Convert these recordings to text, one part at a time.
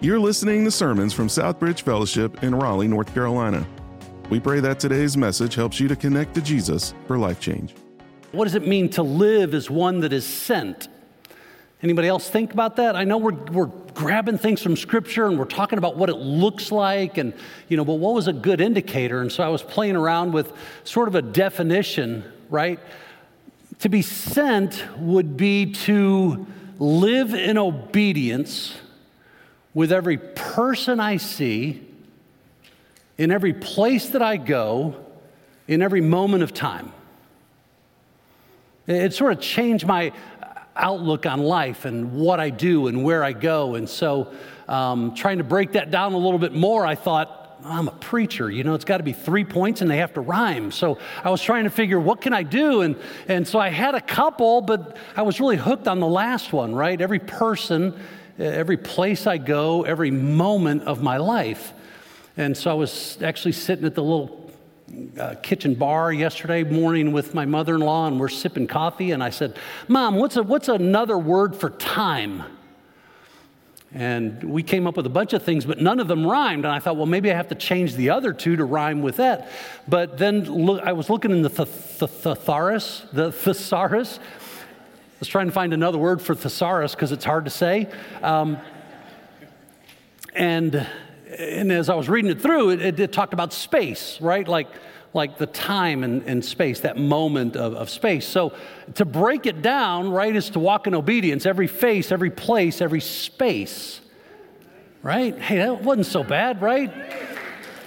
You're listening to sermons from Southbridge Fellowship in Raleigh, North Carolina. We pray that today's message helps you to connect to Jesus for life change. What does it mean to live as one that is sent? Anybody else think about that? I know we're, we're grabbing things from scripture and we're talking about what it looks like and, you know, but what was a good indicator? And so I was playing around with sort of a definition, right? To be sent would be to live in obedience with every person I see, in every place that I go, in every moment of time. It sort of changed my outlook on life and what I do and where I go. And so, um, trying to break that down a little bit more, I thought, I'm a preacher, you know, it's got to be three points and they have to rhyme. So I was trying to figure, what can I do? And, and so I had a couple, but I was really hooked on the last one, right? Every person, every place I go, every moment of my life. And so I was actually sitting at the little uh, kitchen bar yesterday morning with my mother in law, and we're sipping coffee. And I said, Mom, what's, a, what's another word for time? And we came up with a bunch of things, but none of them rhymed. And I thought, well, maybe I have to change the other two to rhyme with that. But then look, I was looking in the thesaurus, the thesaurus. Trying to find another word for thesaurus because it's hard to say. Um, and and as I was reading it through, it, it, it talked about space, right? Like, like the time and, and space, that moment of, of space. So to break it down, right, is to walk in obedience, every face, every place, every space, right? Hey, that wasn't so bad, right?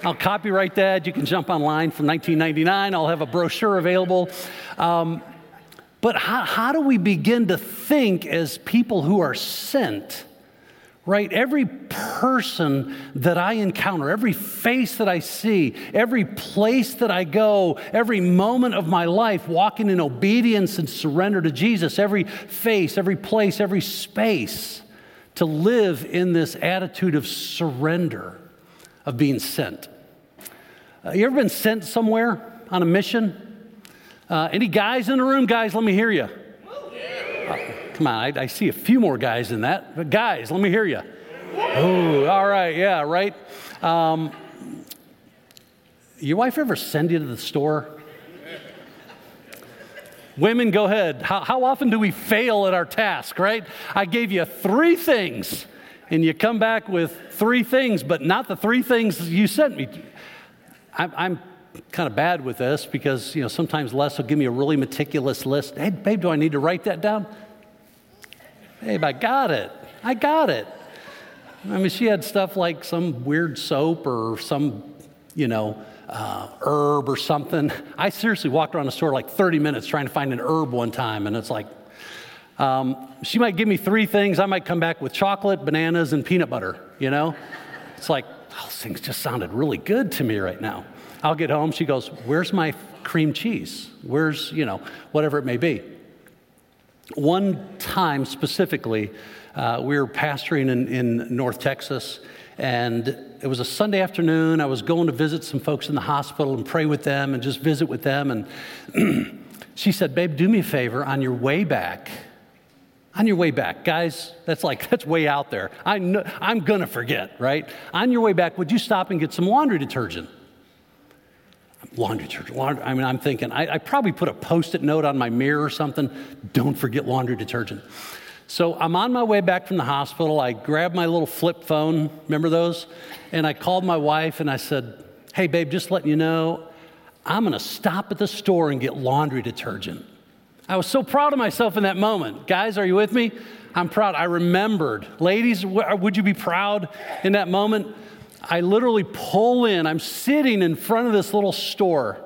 I'll copyright that. You can jump online from 1999. I'll have a brochure available. Um, but how, how do we begin to think as people who are sent? right? Every person that I encounter, every face that I see, every place that I go, every moment of my life walking in obedience and surrender to Jesus, every face, every place, every space, to live in this attitude of surrender, of being sent. Uh, you ever been sent somewhere on a mission? Uh, any guys in the room? Guys, let me hear you. Uh, Come on, I, I, see a few more guys in that. But guys, let me hear you. Oh, all right, yeah, right. Um, your wife ever send you to the store? Women, go ahead. How, how often do we fail at our task, right? I gave you three things, and you come back with three things, but not the three things you sent me. I'm, I'm kind of bad with this because, you know, sometimes Les will give me a really meticulous list. Hey, babe, do I need to write that down? Babe, I got it. I got it. I mean, she had stuff like some weird soap or some, you know, uh, herb or something. I seriously walked around the store like 30 minutes trying to find an herb one time, and it's like, um, she might give me three things. I might come back with chocolate, bananas, and peanut butter, you know? It's like, those things just sounded really good to me right now. I'll get home. She goes, Where's my cream cheese? Where's, you know, whatever it may be. One time specifically, uh, we were pastoring in, in North Texas, and it was a Sunday afternoon. I was going to visit some folks in the hospital and pray with them and just visit with them. And she said, Babe, do me a favor on your way back. On your way back, guys, that's like, that's way out there. I know, I'm gonna forget, right? On your way back, would you stop and get some laundry detergent? Laundry detergent. Laundry, I mean, I'm thinking, I, I probably put a post it note on my mirror or something. Don't forget laundry detergent. So I'm on my way back from the hospital. I grabbed my little flip phone, remember those? And I called my wife and I said, Hey, babe, just letting you know, I'm gonna stop at the store and get laundry detergent. I was so proud of myself in that moment. Guys, are you with me? I'm proud. I remembered. Ladies, would you be proud in that moment? I literally pull in, I'm sitting in front of this little store,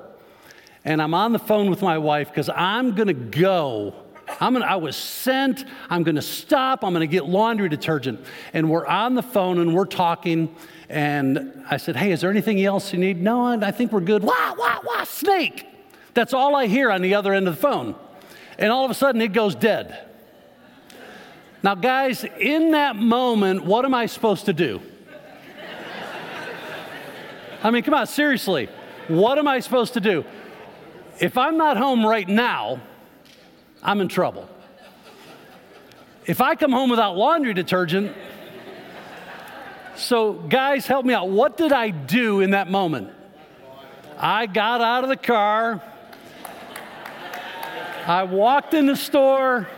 and I'm on the phone with my wife because I'm gonna go. I'm gonna, I was sent, I'm gonna stop, I'm gonna get laundry detergent. And we're on the phone and we're talking, and I said, Hey, is there anything else you need? No, I think we're good. Wah, wah, wah, snake. That's all I hear on the other end of the phone. And all of a sudden it goes dead. Now, guys, in that moment, what am I supposed to do? I mean, come on, seriously. What am I supposed to do? If I'm not home right now, I'm in trouble. If I come home without laundry detergent, So, guys, help me out. What did I do in that moment? I got out of the car. I walked in the store.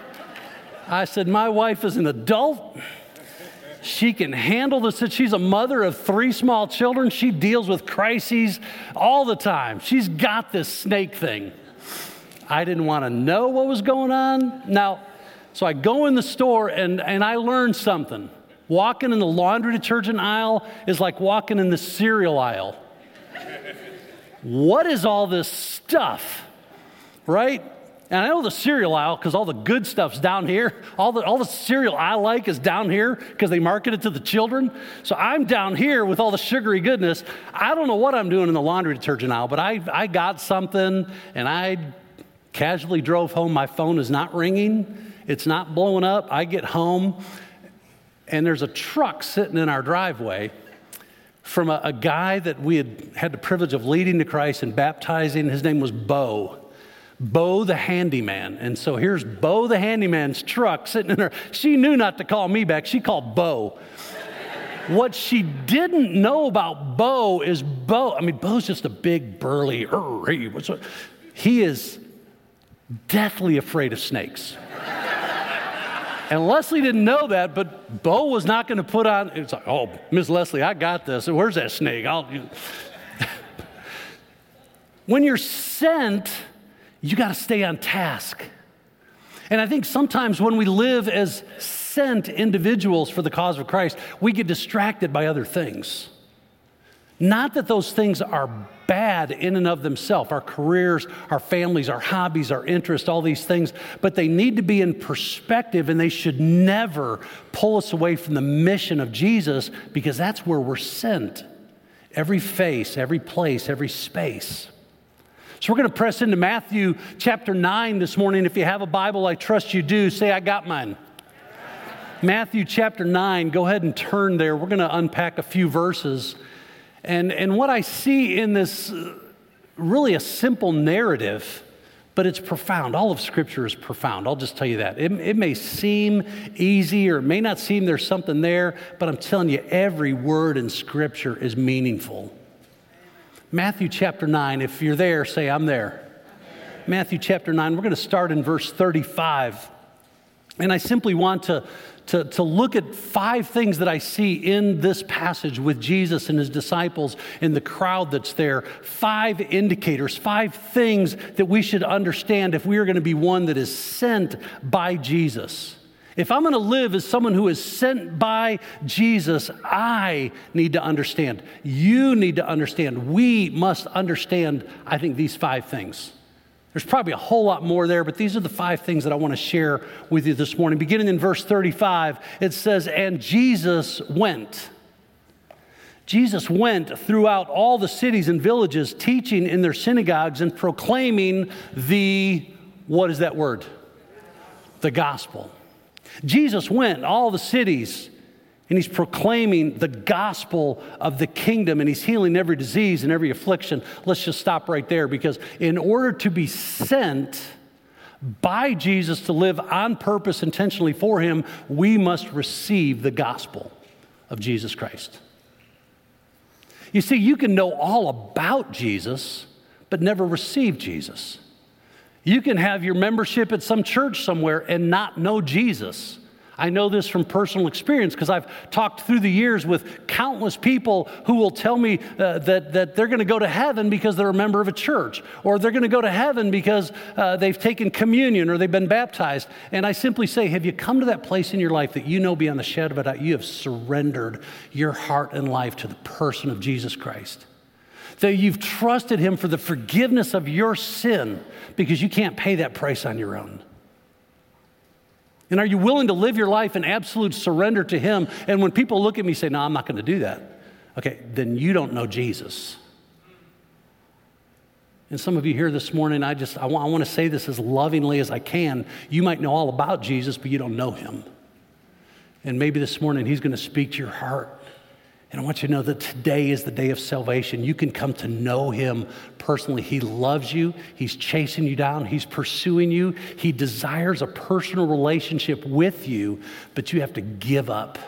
I said, My wife is an adult. She can handle this. She's a mother of three small children. She deals with crises all the time. She's got this snake thing. I didn't want to know what was going on. Now, so I go in the store and, and I learned something. Walking in the laundry detergent aisle is like walking in the cereal aisle. what is all this stuff? Right? And I know the cereal aisle because all the good stuff's down here. All the, all the cereal I like is down here because they market it to the children. So I'm down here with all the sugary goodness. I don't know what I'm doing in the laundry detergent aisle, but I, I got something and I casually drove home. My phone is not ringing, it's not blowing up. I get home and there's a truck sitting in our driveway from a, a guy that we had had the privilege of leading to Christ and baptizing. His name was Bo. Bo the handyman. And so here's Bo the handyman's truck sitting in her. She knew not to call me back. She called Bo. what she didn't know about Bo is Bo. I mean, Bo's just a big, burly, he is deathly afraid of snakes. and Leslie didn't know that, but Bo was not going to put on, it's like, oh, Miss Leslie, I got this. Where's that snake? I'll. when you're sent, you got to stay on task. And I think sometimes when we live as sent individuals for the cause of Christ, we get distracted by other things. Not that those things are bad in and of themselves, our careers, our families, our hobbies, our interests, all these things, but they need to be in perspective and they should never pull us away from the mission of Jesus because that's where we're sent. Every face, every place, every space. So we're going to press into Matthew chapter 9 this morning. If you have a Bible, I trust you do. Say, I got mine. Matthew chapter 9, go ahead and turn there. We're going to unpack a few verses. And, and what I see in this uh, really a simple narrative, but it's profound. All of Scripture is profound. I'll just tell you that. It, it may seem easy or it may not seem there's something there, but I'm telling you, every word in Scripture is meaningful. Matthew chapter 9, if you're there, say, I'm there. Matthew chapter 9, we're going to start in verse 35. And I simply want to, to, to look at five things that I see in this passage with Jesus and his disciples and the crowd that's there. Five indicators, five things that we should understand if we are going to be one that is sent by Jesus. If I'm going to live as someone who is sent by Jesus, I need to understand. You need to understand. We must understand, I think, these five things. There's probably a whole lot more there, but these are the five things that I want to share with you this morning. Beginning in verse 35, it says, And Jesus went. Jesus went throughout all the cities and villages, teaching in their synagogues and proclaiming the, what is that word? The gospel. Jesus went all the cities and he's proclaiming the gospel of the kingdom and he's healing every disease and every affliction. Let's just stop right there because in order to be sent by Jesus to live on purpose intentionally for him, we must receive the gospel of Jesus Christ. You see, you can know all about Jesus, but never receive Jesus. You can have your membership at some church somewhere and not know Jesus. I know this from personal experience because I've talked through the years with countless people who will tell me uh, that, that they're going to go to heaven because they're a member of a church, or they're going to go to heaven because uh, they've taken communion or they've been baptized. And I simply say, Have you come to that place in your life that you know beyond the shadow of a doubt you have surrendered your heart and life to the person of Jesus Christ? That you've trusted Him for the forgiveness of your sin because you can't pay that price on your own. And are you willing to live your life in absolute surrender to Him? And when people look at me and say, No, I'm not going to do that, okay, then you don't know Jesus. And some of you here this morning, I just I want, I want to say this as lovingly as I can. You might know all about Jesus, but you don't know him. And maybe this morning he's going to speak to your heart. And I want you to know that today is the day of salvation. You can come to know him personally. He loves you, he's chasing you down, he's pursuing you, he desires a personal relationship with you, but you have to give up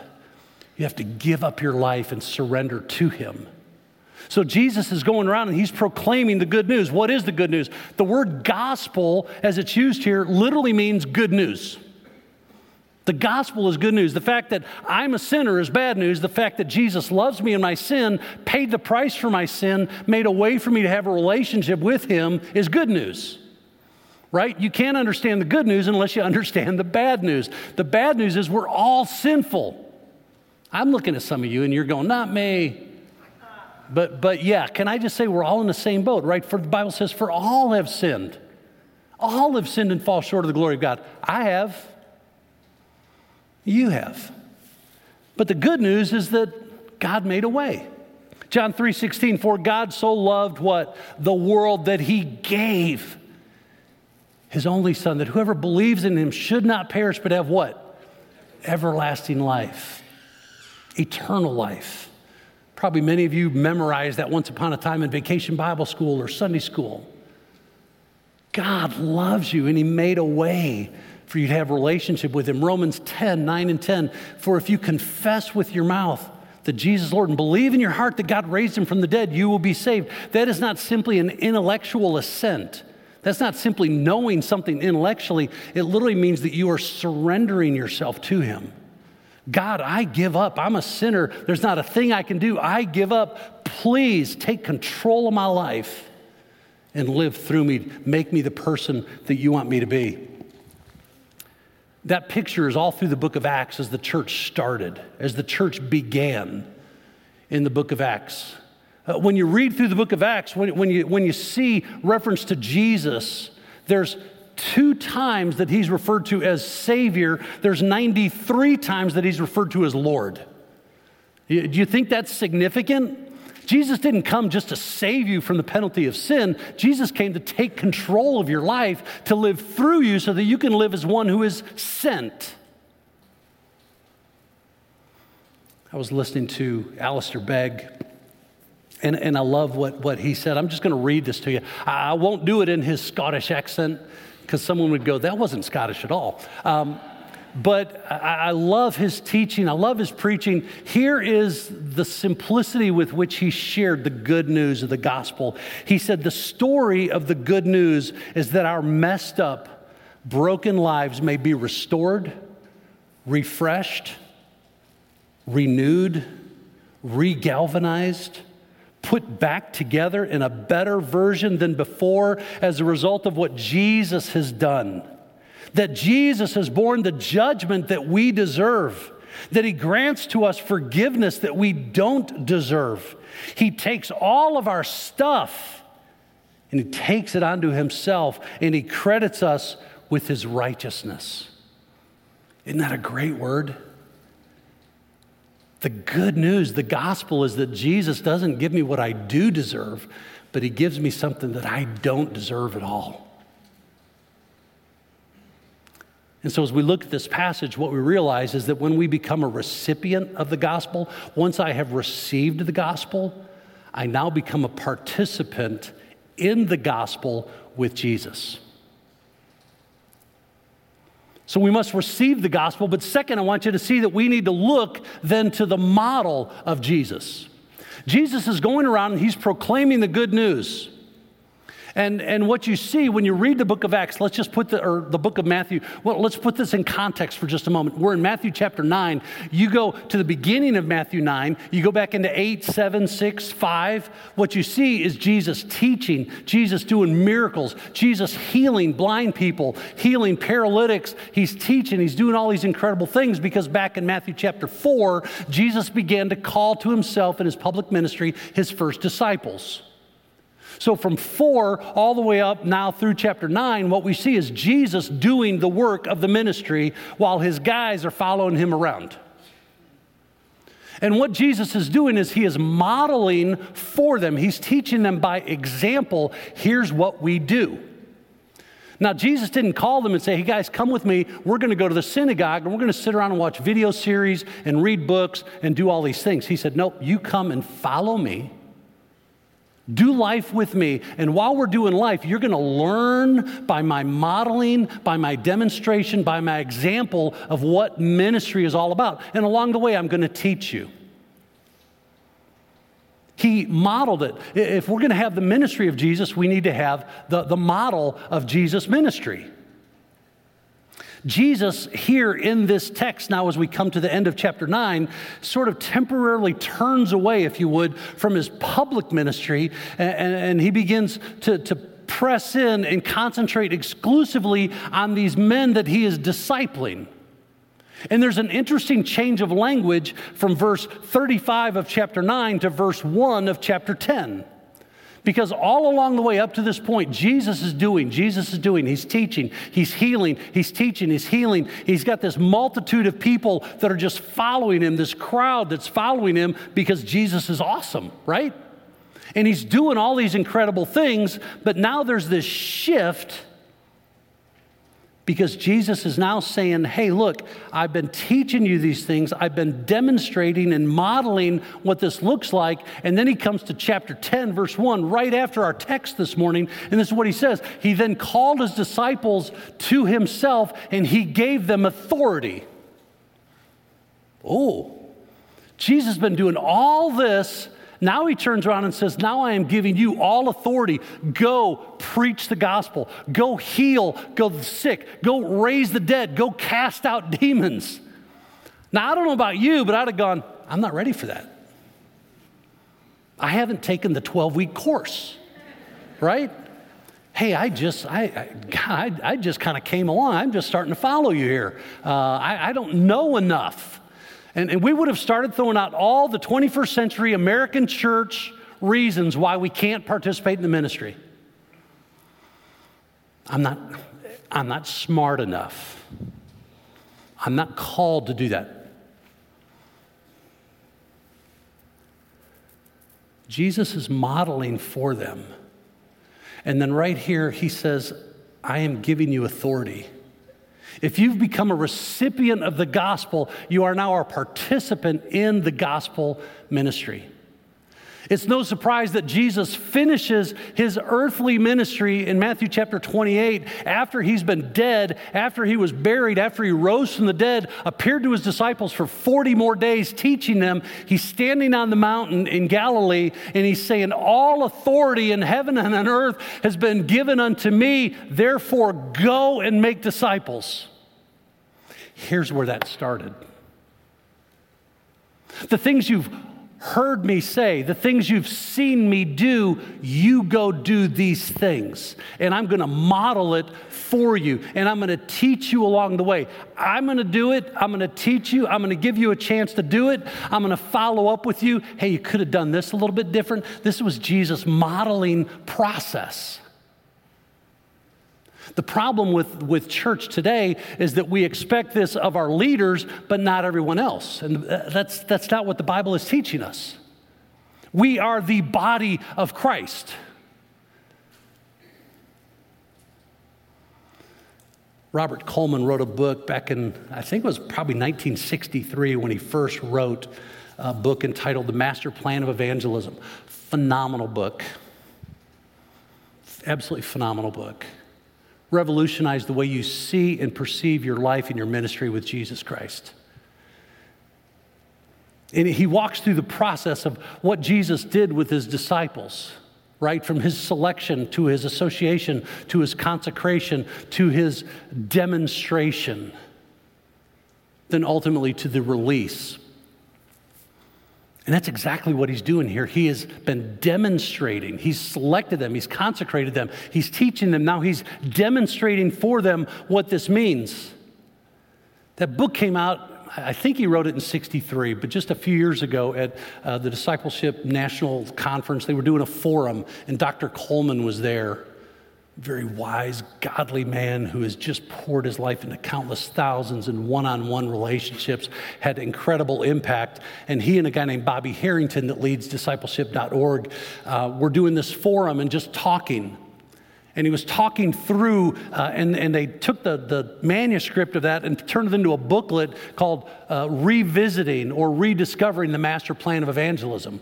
You have to give up your life and surrender to Him. So Jesus is going around and he's proclaiming the good news. What is the good news? The word gospel, as it's used here, literally means good news. The gospel is good news. The fact that I'm a sinner is bad news. The fact that Jesus loves me and my sin, paid the price for my sin, made a way for me to have a relationship with him is good news. Right? You can't understand the good news unless you understand the bad news. The bad news is we're all sinful. I'm looking at some of you and you're going, not me. But, but yeah, can I just say we're all in the same boat, right? For the Bible says, for all have sinned. All have sinned and fall short of the glory of God. I have. You have. But the good news is that God made a way. John 3:16 for God so loved what the world that he gave his only son that whoever believes in him should not perish but have what everlasting life eternal life Probably many of you memorized that once upon a time in vacation Bible school or Sunday school. God loves you and He made a way for you to have relationship with Him. Romans 10, 9 and 10. For if you confess with your mouth that Jesus Lord and believe in your heart that God raised Him from the dead, you will be saved. That is not simply an intellectual assent. That's not simply knowing something intellectually. It literally means that you are surrendering yourself to Him. God, I give up. I'm a sinner. There's not a thing I can do. I give up. Please take control of my life and live through me. Make me the person that you want me to be. That picture is all through the book of Acts as the church started, as the church began in the book of Acts. Uh, when you read through the book of Acts, when, when, you, when you see reference to Jesus, there's two times that he's referred to as Savior, there's 93 times that he's referred to as Lord. Do you think that's significant? Jesus didn't come just to save you from the penalty of sin. Jesus came to take control of your life, to live through you so that you can live as one who is sent. I was listening to Alistair Begg, and, and I love what, what he said. I'm just going to read this to you. I, won't do it in his Scottish accent because someone would go, that wasn't Scottish at all. Um, but I, love his teaching. I love his preaching. Here is the simplicity with which he shared the good news of the gospel. He said, The story of the good news is that our messed up, broken lives may be restored, refreshed, renewed, regalvanized put back together in a better version than before as a result of what Jesus has done. That Jesus has borne the judgment that we deserve, that He grants to us forgiveness that we don't deserve. He takes all of our stuff and He takes it onto Himself and He credits us with His righteousness. Isn't that a great word? The good news, the gospel is that Jesus doesn't give me what I do deserve, but he gives me something that I don't deserve at all. And so, as we look at this passage, what we realize is that when we become a recipient of the gospel, once I have received the gospel, I now become a participant in the gospel with Jesus. So we must receive the gospel. But second, I want you to see that we need to look then to the model of Jesus. Jesus is going around and he's proclaiming the good news. And, and what you see when you read the book of Acts, let's just put the, or the book of Matthew, well, let's put this in context for just a moment. We're in Matthew chapter 9. You go to the beginning of Matthew 9, you go back into 8, 7, 6, 5. What you see is Jesus teaching, Jesus doing miracles, Jesus healing blind people, healing paralytics. He's teaching, he's doing all these incredible things because back in Matthew chapter 4, Jesus began to call to himself in his public ministry his first disciples. So, from four all the way up now through chapter nine, what we see is Jesus doing the work of the ministry while his guys are following him around. And what Jesus is doing is he is modeling for them, he's teaching them by example here's what we do. Now, Jesus didn't call them and say, hey guys, come with me. We're going to go to the synagogue and we're going to sit around and watch video series and read books and do all these things. He said, nope, you come and follow me Do life with me. And while we're doing life, you're going to learn by my modeling, by my demonstration, by my example of what ministry is all about. And along the way, I'm going to teach you. He modeled it. If we're going to have the ministry of Jesus, we need to have the, the model of Jesus' ministry. Jesus, here in this text, now as we come to the end of chapter 9, sort of temporarily turns away, if you would, from his public ministry, and, and he begins to, to press in and concentrate exclusively on these men that he is discipling. And there's an interesting change of language from verse 35 of chapter 9 to verse 1 of chapter 10. Because all along the way up to this point, Jesus is doing, Jesus is doing, he's teaching, he's healing, he's teaching, he's healing. He's got this multitude of people that are just following him, this crowd that's following him because Jesus is awesome, right? And he's doing all these incredible things, but now there's this shift because Jesus is now saying, Hey, look, I've been teaching you these things. I've been demonstrating and modeling what this looks like. And then he comes to chapter 10, verse 1, right after our text this morning. And this is what he says He then called his disciples to himself and he gave them authority. Oh, Jesus has been doing all this now he turns around and says, Now I am giving you all authority. Go preach the gospel. Go heal. Go sick. Go raise the dead. Go cast out demons. Now I don't know about you, but I'd have gone, I'm not ready for that. I haven't taken the 12 week course, right? Hey, I just, I, I, I just kind of came along. I'm just starting to follow you here. Uh, I, I don't know enough. And, and we would have started throwing out all the 21st century American church reasons why we can't participate in the ministry. I'm not, I'm not smart enough. I'm not called to do that. Jesus is modeling for them. And then right here, he says, I am giving you authority. If you've become a recipient of the gospel, you are now a participant in the gospel ministry. It's no surprise that Jesus finishes his earthly ministry in Matthew chapter 28 after he's been dead, after he was buried, after he rose from the dead, appeared to his disciples for 40 more days, teaching them. He's standing on the mountain in Galilee and he's saying, All authority in heaven and on earth has been given unto me, therefore go and make disciples. Here's where that started. The things you've heard me say, the things you've seen me do, you go do these things. And I'm going to model it for you. And I'm going to teach you along the way. I'm going to do it. I'm going to teach you. I'm going to give you a chance to do it. I'm going to follow up with you. Hey, you could have done this a little bit different. This was Jesus' modeling process. The problem with, with church today is that we expect this of our leaders, but not everyone else. And that's, that's not what the Bible is teaching us. We are the body of Christ. Robert Coleman wrote a book back in, I think it was probably 1963 when he first wrote a book entitled The Master Plan of Evangelism. Phenomenal book. Absolutely phenomenal book revolutionize the way you see and perceive your life and your ministry with Jesus Christ. And he walks through the process of what Jesus did with his disciples, right? From his selection to his association to his consecration to his demonstration, then ultimately to the release. And that's exactly what he's doing here. He has been demonstrating. He's selected them, he's consecrated them, he's teaching them. Now he's demonstrating for them what this means. That book came out, I think he wrote it in 63, but just a few years ago at uh, the Discipleship National Conference, they were doing a forum, and Dr. Coleman was there very wise, godly man who has just poured his life into countless thousands in one on one relationships, had incredible impact. And he and a guy named Bobby Harrington, that leads discipleship.org, uh, were doing this forum and just talking. And he was talking through, uh, and, and they took the, the manuscript of that and turned it into a booklet called uh, Revisiting or Rediscovering the Master Plan of Evangelism.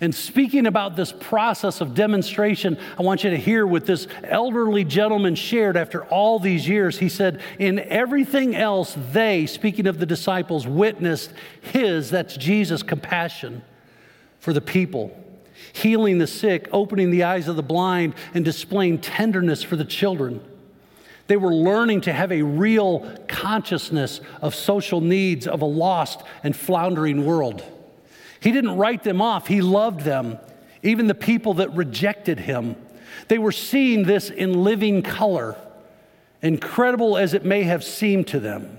And speaking about this process of demonstration, I want you to hear what this elderly gentleman shared after all these years. He said, In everything else, they, speaking of the disciples, witnessed his, that's Jesus' compassion for the people, healing the sick, opening the eyes of the blind, and displaying tenderness for the children. They were learning to have a real consciousness of social needs of a lost and floundering world. He didn't write them off, He loved them, even the people that rejected Him. They were seeing this in living color, incredible as it may have seemed to them.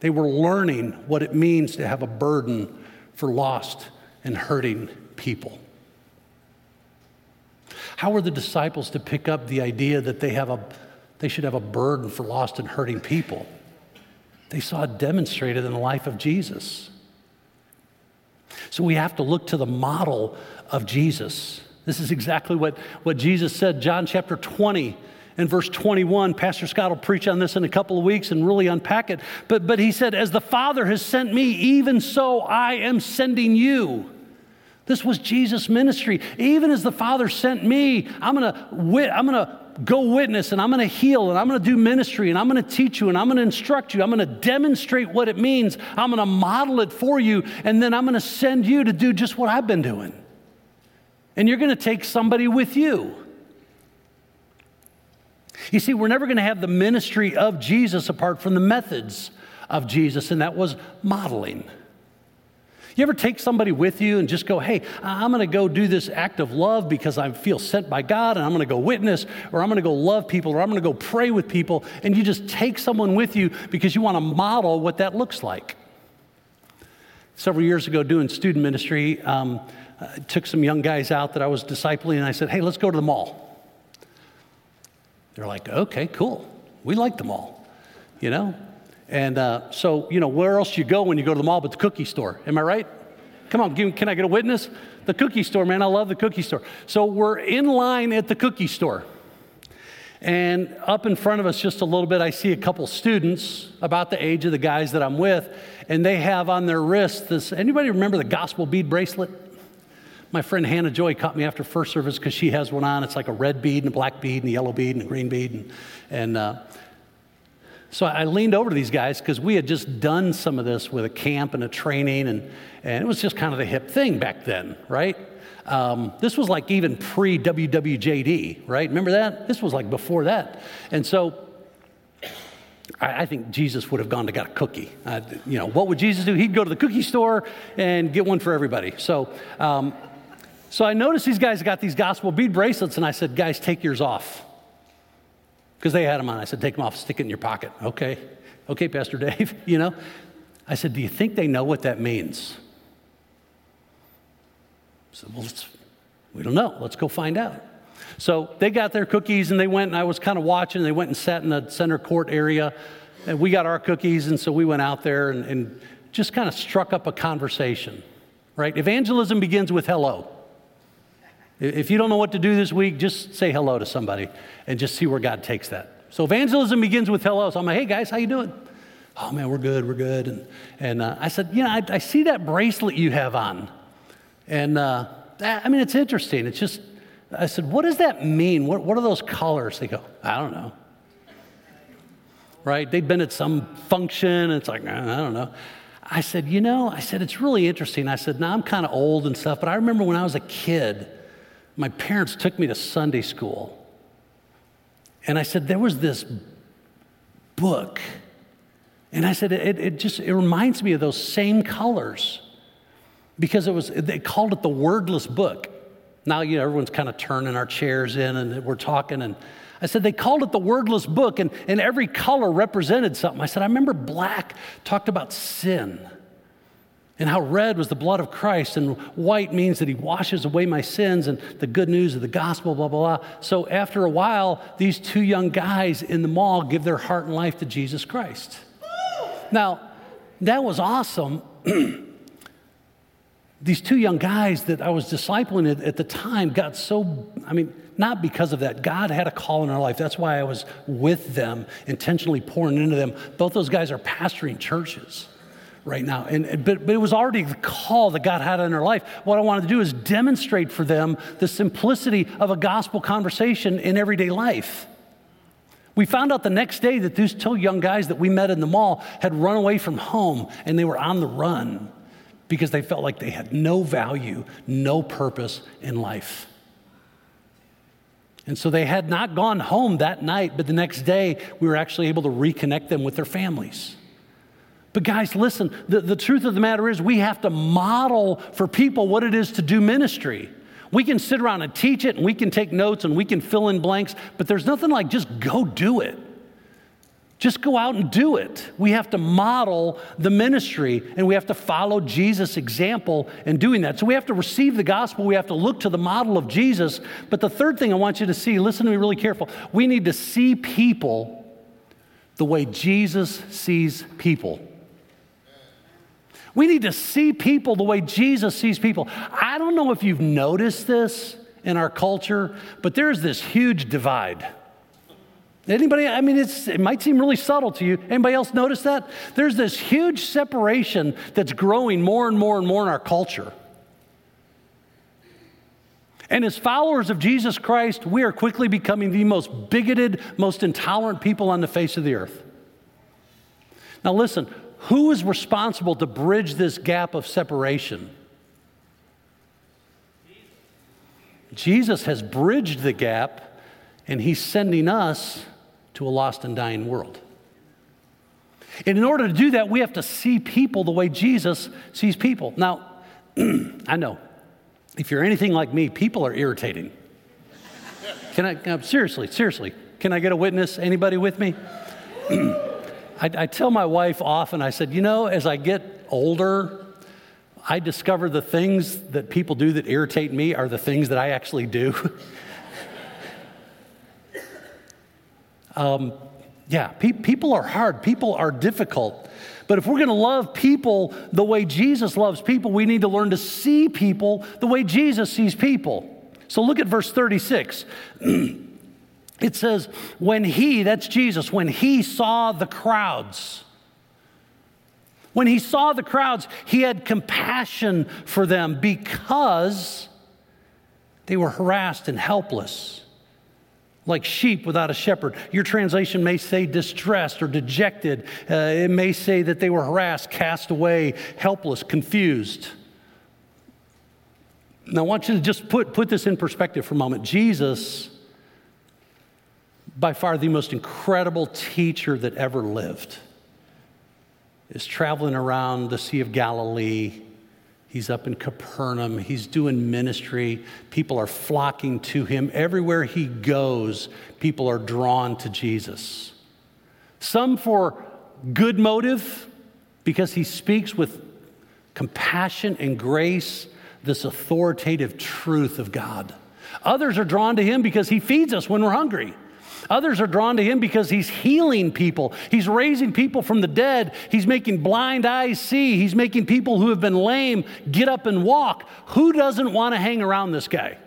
They were learning what it means to have a burden for lost and hurting people. How are the disciples to pick up the idea that they, have a, they should have a burden for lost and hurting people? They saw it demonstrated in the life of Jesus. So we have to look to the model of Jesus. This is exactly what, what Jesus said, John chapter 20 and verse 21. Pastor Scott will preach on this in a couple of weeks and really unpack it. But, but he said, As the Father has sent me, even so I am sending you. This was Jesus' ministry. Even as the Father sent me, I'm gonna, I'm gonna go witness and I'm going to heal and I'm going to do ministry and I'm going to teach you and I'm going to instruct you. I'm going to demonstrate what it means. I'm going to model it for you and then I'm going to send you to do just what I've been doing. And you're going to take somebody with you. You see, we're never going to have the ministry of Jesus apart from the methods of Jesus, and that was modeling. You ever take somebody with you and just go, hey, I'm going to go do this act of love because I feel sent by God and I'm going to go witness or I'm going to go love people or I'm going to go pray with people, and you just take someone with you because you want to model what that looks like? Several years ago, doing student ministry, um, I took some young guys out that I was discipling and I said, hey, let's go to the mall. They're like, okay, cool. We like the mall, you know? And uh, so, you know, where else you go when you go to the mall but the cookie store? Am I right? Come on, can I get a witness? The cookie store, man, I love the cookie store. So we're in line at the cookie store. And up in front of us, just a little bit, I see a couple students about the age of the guys that I'm with, and they have on their wrist this. Anybody remember the gospel bead bracelet? My friend Hannah Joy caught me after first service because she has one on. It's like a red bead and a black bead and a yellow bead and a green bead. And, and uh, so I leaned over to these guys because we had just done some of this with a camp and a training, and, and it was just kind of the hip thing back then, right? Um, this was like even pre WWJD, right? Remember that? This was like before that. And so I, I think Jesus would have gone to get a cookie. You know, what would Jesus do? He'd go to the cookie store and get one for everybody. So, um, so I noticed these guys got these gospel bead bracelets, and I said, guys, take yours off because they had them on. I said, take them off, stick it in your pocket. Okay, okay, Pastor Dave, you know. I said, do you think they know what that means? I said, well, we don't know. Let's go find out. So they got their cookies and they went, and I was kind of watching. They went and sat in the center court area, and we got our cookies, and so we went out there and, and just kind of struck up a conversation, right? Evangelism begins with hello. If you don't know what to do this week, just say hello to somebody and just see where God takes that. So evangelism begins with hello. So I'm like, hey guys, how you doing? Oh man, we're good, we're good. And, and uh, I said, you know, I, I, see that bracelet you have on. And uh, I mean, it's interesting. It's just, I said, what does that mean? What, what are those colors? They go, I don't know. Right? They've been at some function, and it's like, I don't know. I said, you know, I said, it's really interesting. I said, now I'm kind of old and stuff, but I remember when I was a kid, my parents took me to Sunday school. And I said, there was this book. And I said, it, it just it reminds me of those same colors because it was, they called it the wordless book. Now, you know, everyone's kind of turning our chairs in and we're talking. And I said, they called it the wordless book, and, and every color represented something. I said, I remember black talked about sin and how red was the blood of Christ, and white means that he washes away my sins, and the good news of the gospel, blah, blah, blah. So after a while, these two young guys in the mall give their heart and life to Jesus Christ. Now, that was awesome. these two young guys that I was discipling at, at the time got so, I mean, not because of that. God had a call in our life. That's why I was with them, intentionally pouring into them. Both those guys are pastoring churches right now. And, but, but it was already the call that God had in their life. What I wanted to do is demonstrate for them the simplicity of a gospel conversation in everyday life. We found out the next day that these two young guys that we met in the mall had run away from home and they were on the run because they felt like they had no value, no purpose in life. And so they had not gone home that night, but the next day we were actually able to reconnect them with their families. But, guys, listen, the, the truth of the matter is we have to model for people what it is to do ministry. We can sit around and teach it, and we can take notes, and we can fill in blanks, but there's nothing like just go do it. Just go out and do it. We have to model the ministry and we have to follow Jesus' example in doing that. So we have to receive the gospel. We have to look to the model of Jesus. But the third thing I want you to see, listen to me really careful. We need to see people the way Jesus sees people. We need to see people the way Jesus sees people. I don't know if you've noticed this in our culture, but there's this huge divide. Anybody, I mean, it might seem really subtle to you. Anybody else notice that? There's this huge separation that's growing more and more and more in our culture. And as followers of Jesus Christ, we are quickly becoming the most bigoted, most intolerant people on the face of the earth. Now, listen, who is responsible to bridge this gap of separation? Jesus has bridged the gap, and he's sending us to a lost and dying world. And in order to do that, we have to see people the way Jesus sees people. Now, I know, if you're anything like me, people are irritating. Can I, seriously, seriously, can I get a witness? Anybody with me? I, I tell my wife often, I said, you know, as I get older, I discover the things that people do that irritate me are the things that I actually do. um, yeah, pe- people are hard, people are difficult. But if we're going to love people the way Jesus loves people, we need to learn to see people the way Jesus sees people. So look at verse 36. It says, when he, that's Jesus, when he saw the crowds, when he saw the crowds, he had compassion for them because they were harassed and helpless, like sheep without a shepherd. Your translation may say distressed or dejected. Uh, it may say that they were harassed, cast away, helpless, confused. Now, I want you to just put, put this in perspective for a moment. Jesus by far the most incredible teacher that ever lived, is traveling around the Sea of Galilee. He's up in Capernaum. He's doing ministry. People are flocking to him. Everywhere he goes, people are drawn to Jesus. Some for good motive, because he speaks with compassion and grace this authoritative truth of God. Others are drawn to him because he feeds us when we're hungry. Others are drawn to him because he's healing people. He's raising people from the dead. He's making blind eyes see. He's making people who have been lame get up and walk. Who doesn't want to hang around this guy?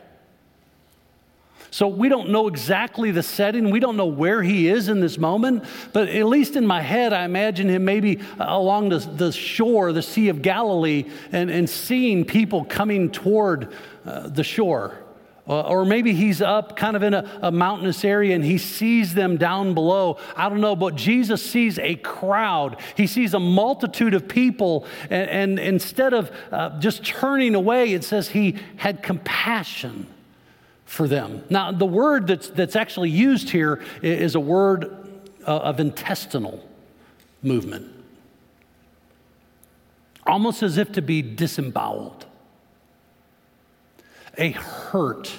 So we don't know exactly the setting. We don't know where he is in this moment. But at least in my head, I imagine him maybe along the, the shore, the Sea of Galilee, and, and seeing people coming toward uh, the shore. Uh, or maybe he's up kind of in a, a, mountainous area and he sees them down below. I don't know, but Jesus sees a crowd. He sees a multitude of people. And, and instead of uh, just turning away, it says he had compassion for them. Now, the word that's, that's actually used here is a word uh, of intestinal movement, almost as if to be disemboweled a hurt,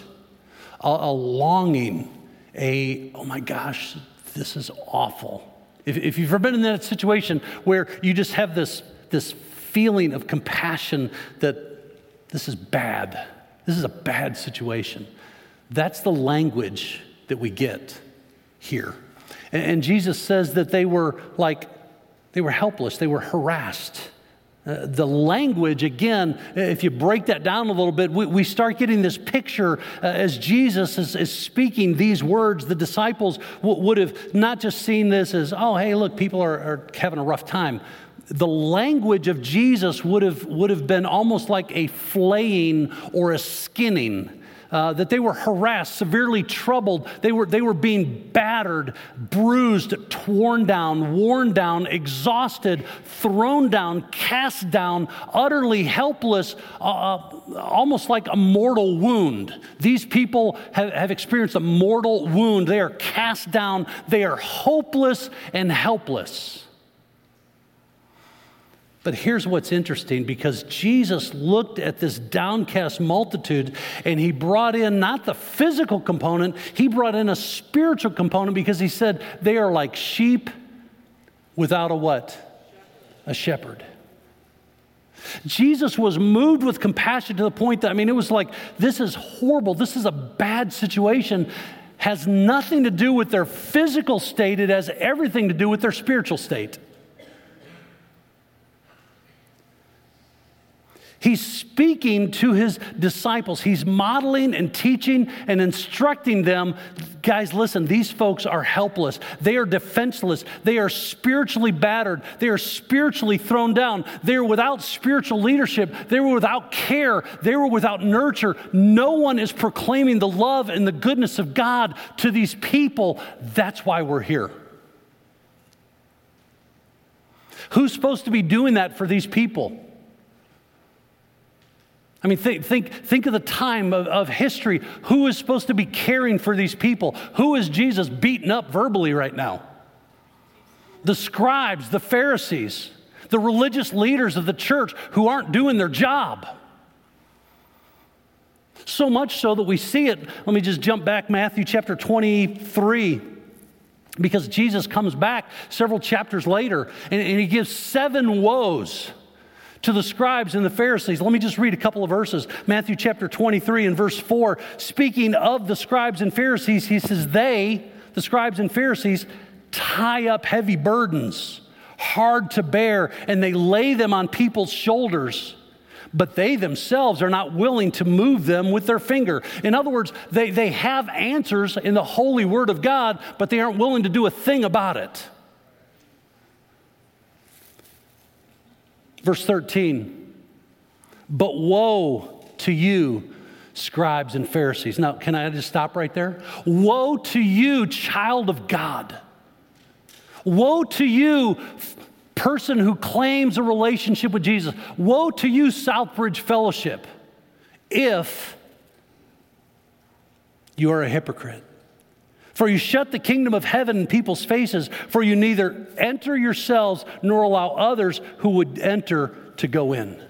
a, a longing, a, oh my gosh, this is awful. If, if you've ever been in that situation where you just have this, this feeling of compassion that this is bad, this is a bad situation, that's the language that we get here. And, and Jesus says that they were like, they were helpless, they were harassed. Uh, the language, again, if you break that down a little bit, we, we start getting this picture uh, as Jesus is, is, speaking these words. The disciples w- would have not just seen this as, oh, hey, look, people are, are having a rough time. the language of Jesus would have, would have been almost like a flaying or a skinning. Uh, that they were harassed, severely troubled. They were, they were being battered, bruised, torn down, worn down, exhausted, thrown down, cast down, utterly helpless, uh, uh, almost like a mortal wound. These people have, have experienced a mortal wound. They are cast down, they are hopeless and helpless. But here's what's interesting because Jesus looked at this downcast multitude and he brought in not the physical component, he brought in a spiritual component because he said they are like sheep without a what? A shepherd. Jesus was moved with compassion to the point that, I mean, it was like, this is horrible. This is a bad situation. Has nothing to do with their physical state, it has everything to do with their spiritual state. He's speaking to his disciples. He's modeling and teaching and instructing them. Guys, listen, these folks are helpless. They are defenseless. They are spiritually battered. They are spiritually thrown down. They are without spiritual leadership. They were without care. They were without nurture. No one is proclaiming the love and the goodness of God to these people. That's why we're here. Who's supposed to be doing that for these people? I mean, think, think, think of the time of, of history. Who is supposed to be caring for these people? Who is Jesus beating up verbally right now? The scribes, the Pharisees, the religious leaders of the church who aren't doing their job. So much so that we see it. Let me just jump back, Matthew chapter 23 because Jesus comes back several chapters later and, and, he gives seven woes to the scribes and the Pharisees. Let me just read a couple of verses. Matthew chapter 23 and verse 4, speaking of the scribes and Pharisees, he says, They, the scribes and Pharisees, tie up heavy burdens, hard to bear, and they lay them on people's shoulders but they themselves are not willing to move them with their finger. In other words, they, they have answers in the holy word of God, but they aren't willing to do a thing about it. Verse 13, but woe to you, scribes and Pharisees. Now, can I just stop right there? Woe to you, child of God. Woe to you, person who claims a relationship with Jesus. Woe to you, Southbridge Fellowship, if you are a hypocrite. For you shut the kingdom of heaven in people's faces, for you neither enter yourselves nor allow others who would enter to go in.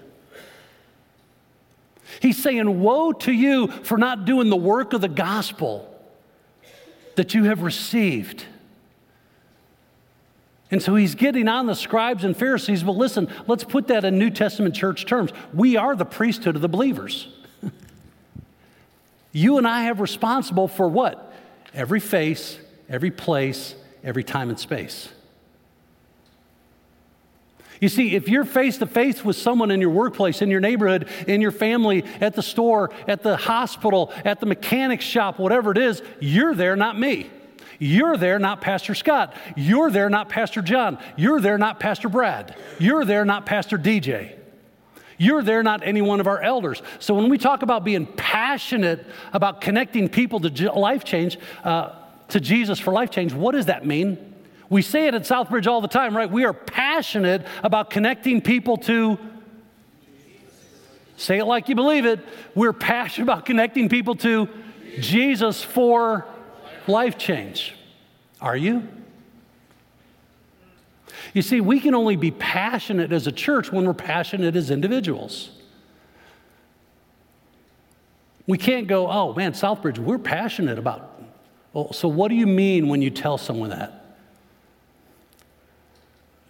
He's saying, Woe to you for not doing the work of the gospel that you have received. And so he's getting on the scribes and Pharisees. But listen, let's put that in New Testament church terms. We are the priesthood of the believers. you and I have responsible for what? Every face, every place, every time and space. You see, if you're face to face with someone in your workplace, in your neighborhood, in your family, at the store, at the hospital, at the mechanic shop, whatever it is, you're there, not me. You're there, not Pastor Scott. You're there, not Pastor John. You're there, not Pastor Brad. You're there, not Pastor DJ. You're there, not any one of our elders. So when we talk about being passionate about connecting people to life change, uh, to Jesus for life change, what does that mean? We say it at Southbridge all the time, right? We are passionate about connecting people to. Say it like you believe it. We're passionate about connecting people to Jesus for life change. Are you? You see, we can only be passionate as a church when we're passionate as individuals. We can't go, oh man, Southbridge, we're passionate about. Well, so what do you mean when you tell someone that?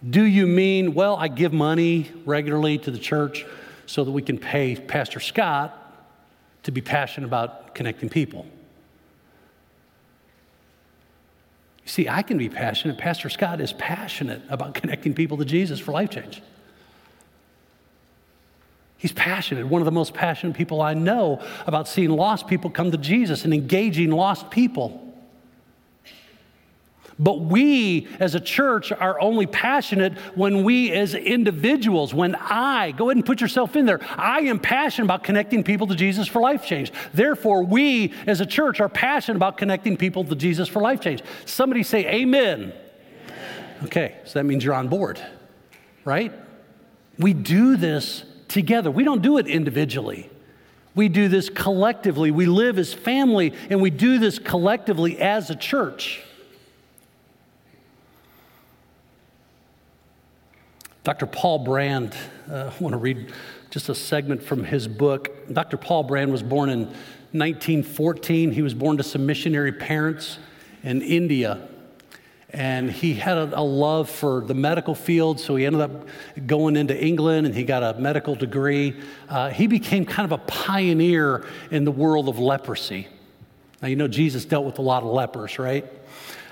Do you mean, well, I give money regularly to the church so that we can pay Pastor Scott to be passionate about connecting people? You see, I can be passionate. Pastor Scott is passionate about connecting people to Jesus for life change. He's passionate, one of the most passionate people I know about seeing lost people come to Jesus and engaging lost people. But we as a church are only passionate when we as individuals, when I, go ahead and put yourself in there, I am passionate about connecting people to Jesus for life change. Therefore, we as a church are passionate about connecting people to Jesus for life change. Somebody say, Amen. amen. Okay, so that means you're on board, right? We do this together, we don't do it individually. We do this collectively. We live as family, and we do this collectively as a church. Dr. Paul Brand, uh, I want to read just a segment from his book. Dr. Paul Brand was born in 1914. He was born to some missionary parents in India. And he had a, a, love for the medical field, so he ended up going into England and he got a medical degree. Uh, he became kind of a pioneer in the world of leprosy. Now, you know, Jesus dealt with a lot of lepers, right?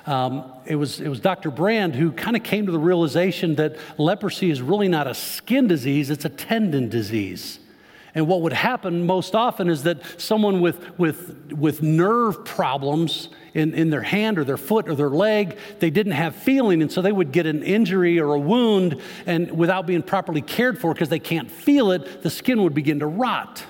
Um, it, was, it was Dr. Brand who kind of came to the realization that leprosy is really not a skin disease, it's a tendon disease. And what would happen most often is that someone with, with, with nerve problems in, in their hand or their foot or their leg, they didn't have feeling. And so they would get an injury or a wound, and without being properly cared for because they can't feel it, the skin would begin to rot.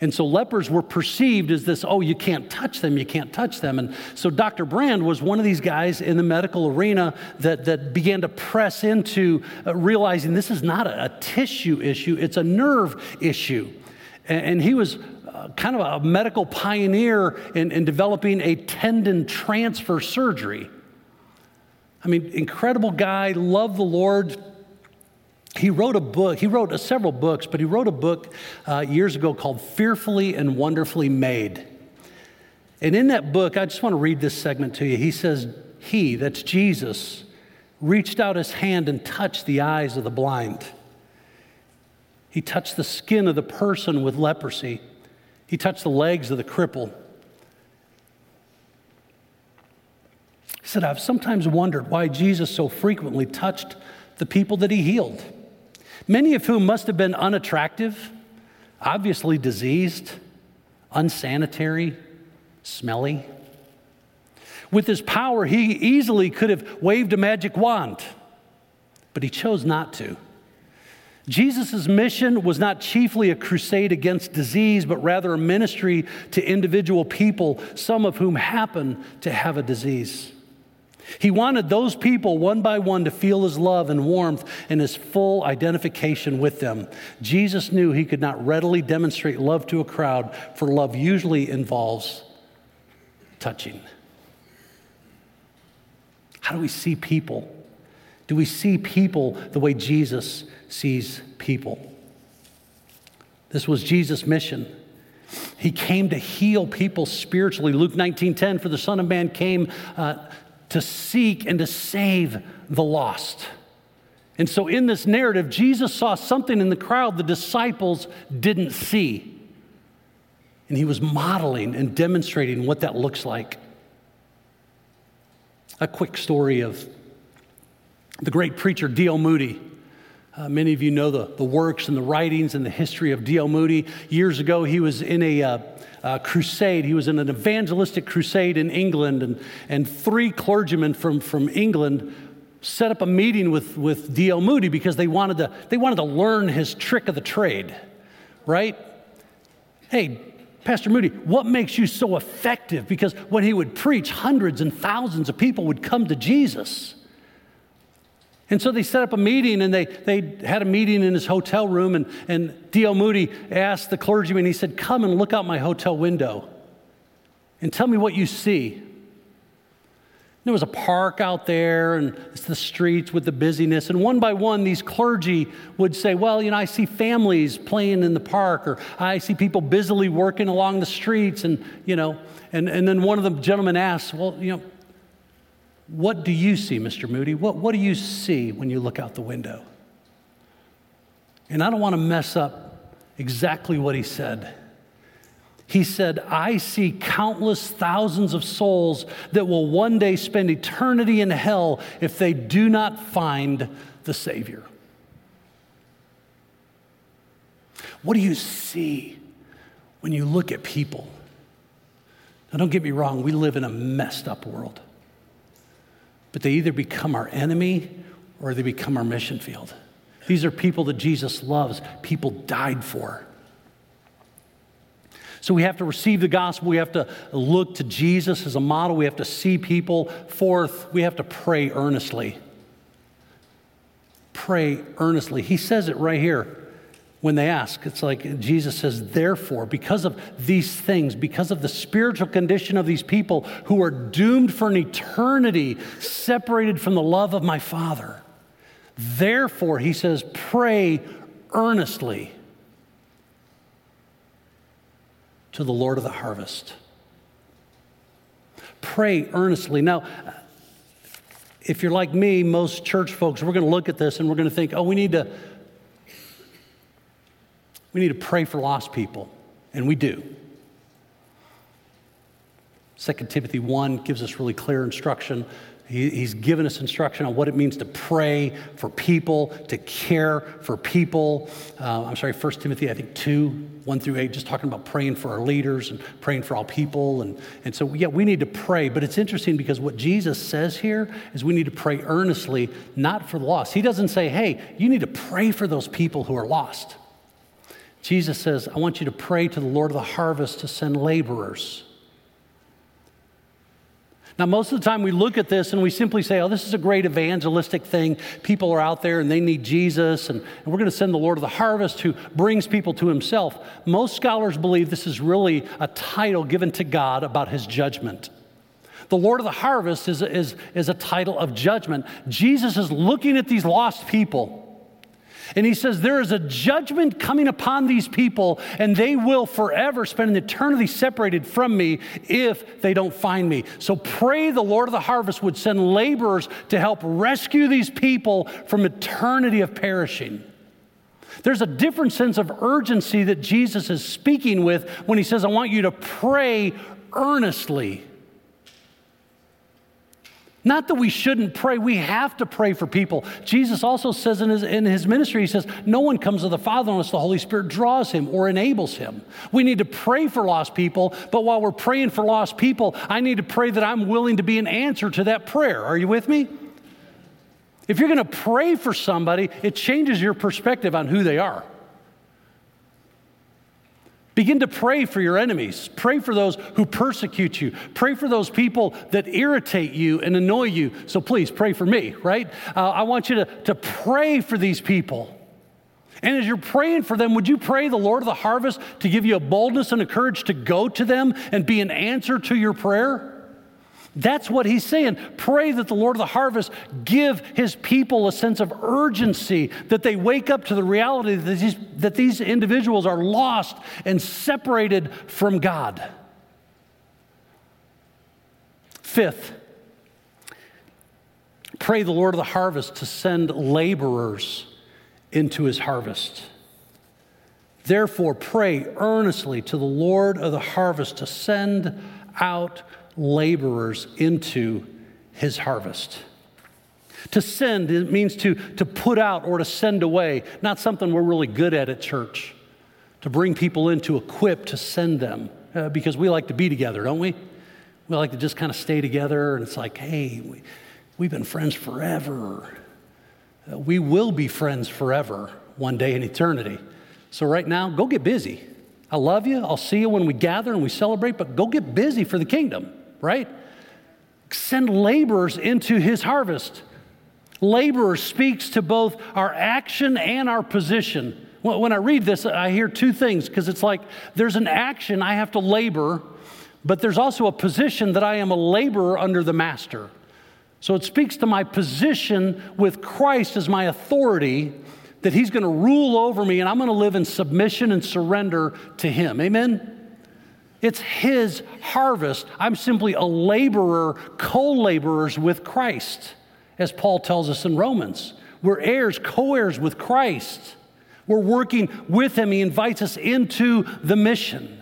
And so lepers were perceived as this, oh, you can't touch them, you can't touch them. And so Dr. Brand was one of these guys in the medical arena that, that began to press into uh, realizing this is not a, tissue issue, it's a nerve issue. And, and he was uh, kind of a medical pioneer in, in developing a tendon transfer surgery. I mean, incredible guy, loved the Lord, he wrote a book, he wrote uh, several books, but he wrote a book uh, years ago called Fearfully and Wonderfully Made. And in that book, I just want to read this segment to you. He says, He, that's Jesus, reached out his hand and touched the eyes of the blind. He touched the skin of the person with leprosy. He touched the legs of the cripple. He said, I've sometimes wondered why Jesus so frequently touched the people that he healed many of whom must have been unattractive, obviously diseased, unsanitary, smelly. With his power, he easily could have waved a magic wand, but he chose not to. Jesus' mission was not chiefly a crusade against disease, but rather a ministry to individual people, some of whom happen to have a disease. He wanted those people one by one to feel his love and warmth and his full identification with them. Jesus knew he could not readily demonstrate love to a crowd, for love usually involves touching. How do we see people? Do we see people the way Jesus sees people? This was Jesus' mission. He came to heal people spiritually. Luke 19:10, for the Son of Man came uh, to seek and to save the lost. And so, in this narrative, Jesus saw something in the crowd the disciples didn't see. And he was modeling and demonstrating what that looks like. A quick story of the great preacher D.L. Moody. Uh, many of you know the, the works and the writings and the history of D.L. Moody. Years ago, he was in a uh, uh, crusade. He was in an evangelistic crusade in England, and, and three clergymen from, from England set up a meeting with, with D.L. Moody because they wanted, to, they wanted to learn his trick of the trade, right? Hey, Pastor Moody, what makes you so effective? Because when he would preach, hundreds and thousands of people would come to Jesus. And so they set up a meeting and they, they had a meeting in his hotel room. And, and D.L. Moody asked the clergyman, he said, Come and look out my hotel window and tell me what you see. There was a park out there and it's the streets with the busyness. And one by one, these clergy would say, Well, you know, I see families playing in the park, or I see people busily working along the streets. And, you know, and, and then one of the gentlemen asked, Well, you know, what do you see, Mr. Moody? What, what do you see when you look out the window? And I don't want to mess up exactly what he said. He said, I see countless thousands of souls that will one day spend eternity in hell if they do not find the Savior. What do you see when you look at people? Now, don't get me wrong, we live in a messed up world. But they either become our enemy or they become our mission field. These are people that Jesus loves, people died for. So we have to receive the gospel. We have to look to Jesus as a model. We have to see people. Fourth, we have to pray earnestly. Pray earnestly. He says it right here when they ask. It's like Jesus says, therefore, because of these things, because of the spiritual condition of these people who are doomed for an eternity separated from the love of my Father, therefore, he says, pray earnestly. to the Lord of the harvest. Pray earnestly. Now, if you're like me, most church folks, we're going to look at this and we're going to think, oh, we need to we need to pray for lost people. And we do. 2 Timothy 1 gives us really clear instruction he, he's given us instruction on what it means to pray for people, to care for people. Uh, I'm sorry, 1 Timothy, I think 2, 1 through 8, just talking about praying for our leaders and praying for all people. And, and so, yeah, we need to pray. But it's interesting because what Jesus says here is we need to pray earnestly, not for the lost. He doesn't say, hey, you need to pray for those people who are lost. Jesus says, I want you to pray to the Lord of the harvest to send laborers. Now, most of the time we look at this and we simply say, oh, this is a great evangelistic thing. People are out there and they need Jesus, and, and we're going to send the Lord of the harvest who brings people to himself. Most scholars believe this is really a title given to God about his judgment. The Lord of the harvest is, is, is a title of judgment. Jesus is looking at these lost people and he says, There is a judgment coming upon these people, and they will forever spend an eternity separated from me if they don't find me. So pray the Lord of the harvest would send laborers to help rescue these people from eternity of perishing. There's a different sense of urgency that Jesus is speaking with when he says, I want you to pray earnestly. Not that we shouldn't pray, we have to pray for people. Jesus also says in his, in his ministry, He says, No one comes to the Father unless the Holy Spirit draws him or enables him. We need to pray for lost people, but while we're praying for lost people, I need to pray that I'm willing to be an answer to that prayer. Are you with me? If you're going to pray for somebody, it changes your perspective on who they are. Begin to pray for your enemies. Pray for those who persecute you. Pray for those people that irritate you and annoy you. So please pray for me, right? Uh, I want you to, to pray for these people. And as you're praying for them, would you pray the Lord of the harvest to give you a boldness and a courage to go to them and be an answer to your prayer? That's what he's saying. Pray that the Lord of the harvest give his people a sense of urgency, that they wake up to the reality that these, that these individuals are lost and separated from God. Fifth, pray the Lord of the harvest to send laborers into his harvest. Therefore, pray earnestly to the Lord of the harvest to send out laborers into his harvest. To send it means to, to put out or to send away, not something we're really good at at church. To bring people in, to equip, to send them, uh, because we like to be together, don't we? We like to just kind of stay together, and it's like, hey, we, we've been friends forever. Uh, we will be friends forever one day in eternity. So, right now, go get busy. I love you. I'll see you when we gather and we celebrate, but go get busy for the kingdom right? Send laborers into his harvest. Laborer speaks to both our action and our position. When I read this, I hear two things because it's like there's an action I have to labor, but there's also a position that I am a laborer under the master. So it speaks to my position with Christ as my authority, that he's going to rule over me and I'm going to live in submission and surrender to him. Amen? It's his harvest. I'm simply a laborer, co laborers with Christ, as Paul tells us in Romans. We're heirs, co heirs with Christ. We're working with him. He invites us into the mission.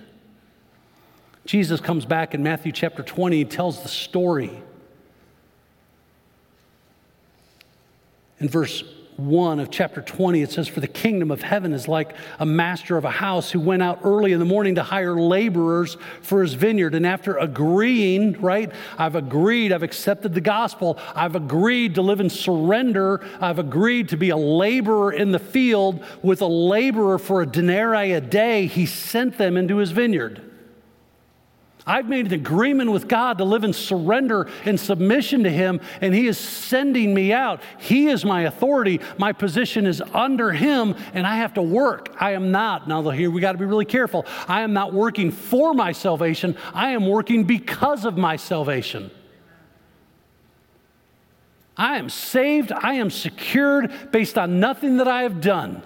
Jesus comes back in Matthew chapter 20 and tells the story. In verse 1 of chapter 20, it says, For the kingdom of heaven is like a master of a house who went out early in the morning to hire laborers for his vineyard. And after agreeing, right, I've agreed, I've accepted the gospel, I've agreed to live in surrender, I've agreed to be a laborer in the field with a laborer for a denarii a day, he sent them into his vineyard. I've made an agreement with God to live in surrender and submission to Him, and He is sending me out. He is my authority. My position is under Him, and I have to work. I am not, now here we got to be really careful. I am not working for my salvation, I am working because of my salvation. I am saved, I am secured based on nothing that I have done,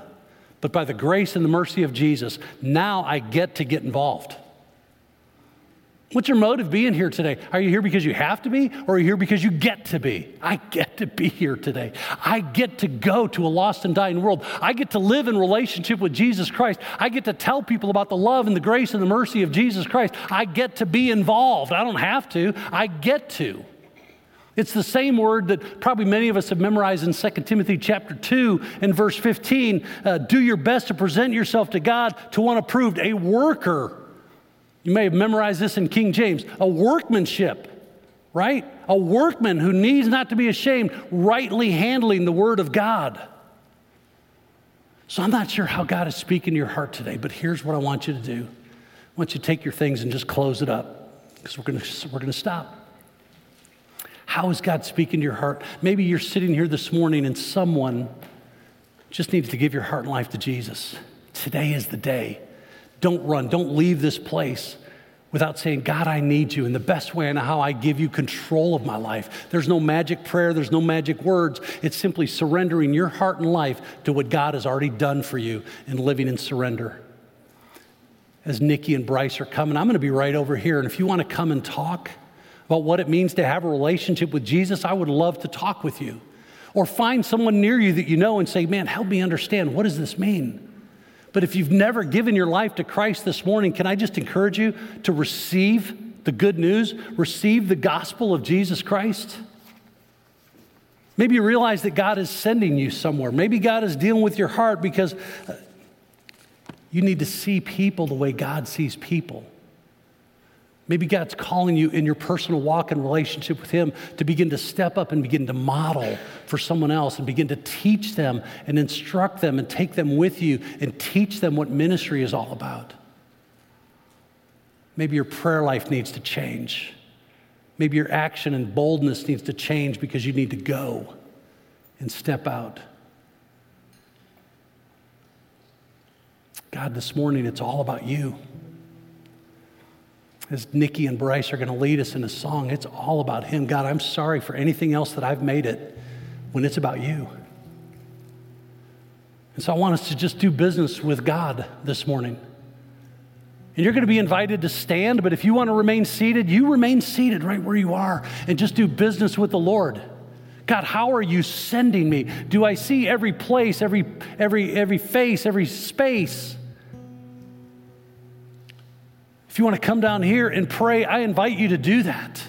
but by the grace and the mercy of Jesus. Now I get to get involved. What's your motive being here today? Are you here because you have to be, or are you here because you get to be? I get to be here today. I get to go to a lost and dying world. I get to live in relationship with Jesus Christ. I get to tell people about the love and the grace and the mercy of Jesus Christ. I get to be involved. I don't have to, I get to. It's the same word that probably many of us have memorized in 2 Timothy chapter 2 and verse 15. Uh, do your best to present yourself to God to one approved, a worker you may have memorized this in King James a workmanship, right? A workman who needs not to be ashamed, rightly handling the word of God. So I'm not sure how God is speaking to your heart today, but here's what I want you to do. I want you to take your things and just close it up because we're going we're to stop. How is God speaking to your heart? Maybe you're sitting here this morning and someone just needs to give your heart and life to Jesus. Today is the day. Don't run. Don't leave this place without saying, God, I need you. And the best way and how I give you control of my life. There's no magic prayer, there's no magic words. It's simply surrendering your heart and life to what God has already done for you and living in surrender. As Nikki and Bryce are coming, I'm going to be right over here. And if you want to come and talk about what it means to have a relationship with Jesus, I would love to talk with you. Or find someone near you that you know and say, Man, help me understand. What does this mean? But if you've never given your life to Christ this morning, can I just encourage you to receive the good news, receive the gospel of Jesus Christ? Maybe you realize that God is sending you somewhere. Maybe God is dealing with your heart because uh, you need to see people the way God sees people. Maybe God's calling you in your personal walk and relationship with Him to begin to step up and begin to model for someone else and begin to teach them and instruct them and take them with you and teach them what ministry is all about. Maybe your prayer life needs to change. Maybe your action and boldness needs to change because you need to go and step out. God, this morning it's all about you as Nikki and Bryce are going to lead us in a song, it's all about Him. God, I'm sorry for anything else that I've made it when it's about you. And so I want us to just do business with God this morning. And you're going to be invited to stand, but if you want to remain seated, you remain seated right where you are and just do business with the Lord. God, how are you sending me? Do I see every place, every, every, every face, every space? If you want to come down here and pray, I invite you to do that.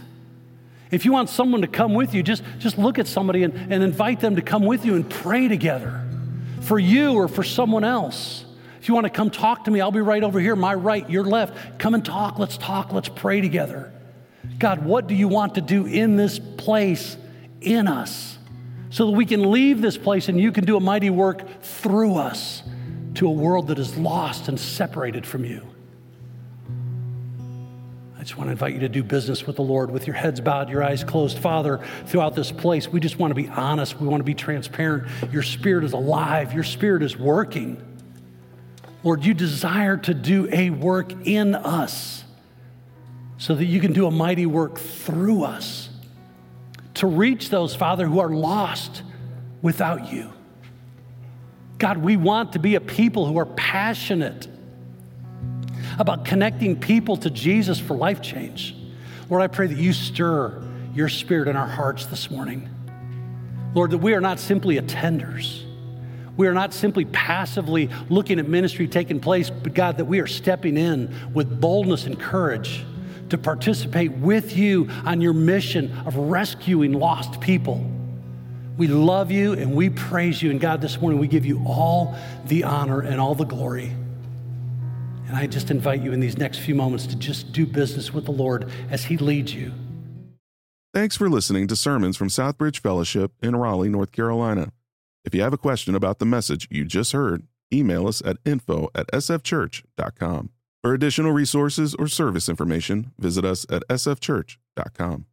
If you want someone to come with you, just, just look at somebody and, and invite them to come with you and pray together for you or for someone else. If you want to come talk to me, I'll be right over here, my right, your left. Come and talk. Let's talk. Let's pray together. God, what do you want to do in this place in us so that we can leave this place and you can do a mighty work through us to a world that is lost and separated from you? Just want to invite you to do business with the Lord with your heads bowed, your eyes closed. Father, throughout this place, we just want to be honest. We want to be transparent. Your spirit is alive, your spirit is working. Lord, you desire to do a work in us so that you can do a mighty work through us to reach those, Father, who are lost without you. God, we want to be a people who are passionate about connecting people to Jesus for life change. Lord, I pray that you stir your spirit in our hearts this morning. Lord, that we are not simply attenders. We are not simply passively looking at ministry taking place, but God, that we are stepping in with boldness and courage to participate with you on your mission of rescuing lost people. We love you and we praise you. And God, this morning we give you all the honor and all the glory. And I just invite you in these next few moments to just do business with the Lord as He leads you. Thanks for listening to sermons from Southbridge Fellowship in Raleigh, North Carolina. If you have a question about the message you just heard, email us at info at sfchurch.com. For additional resources or service information, visit us at sfchurch.com.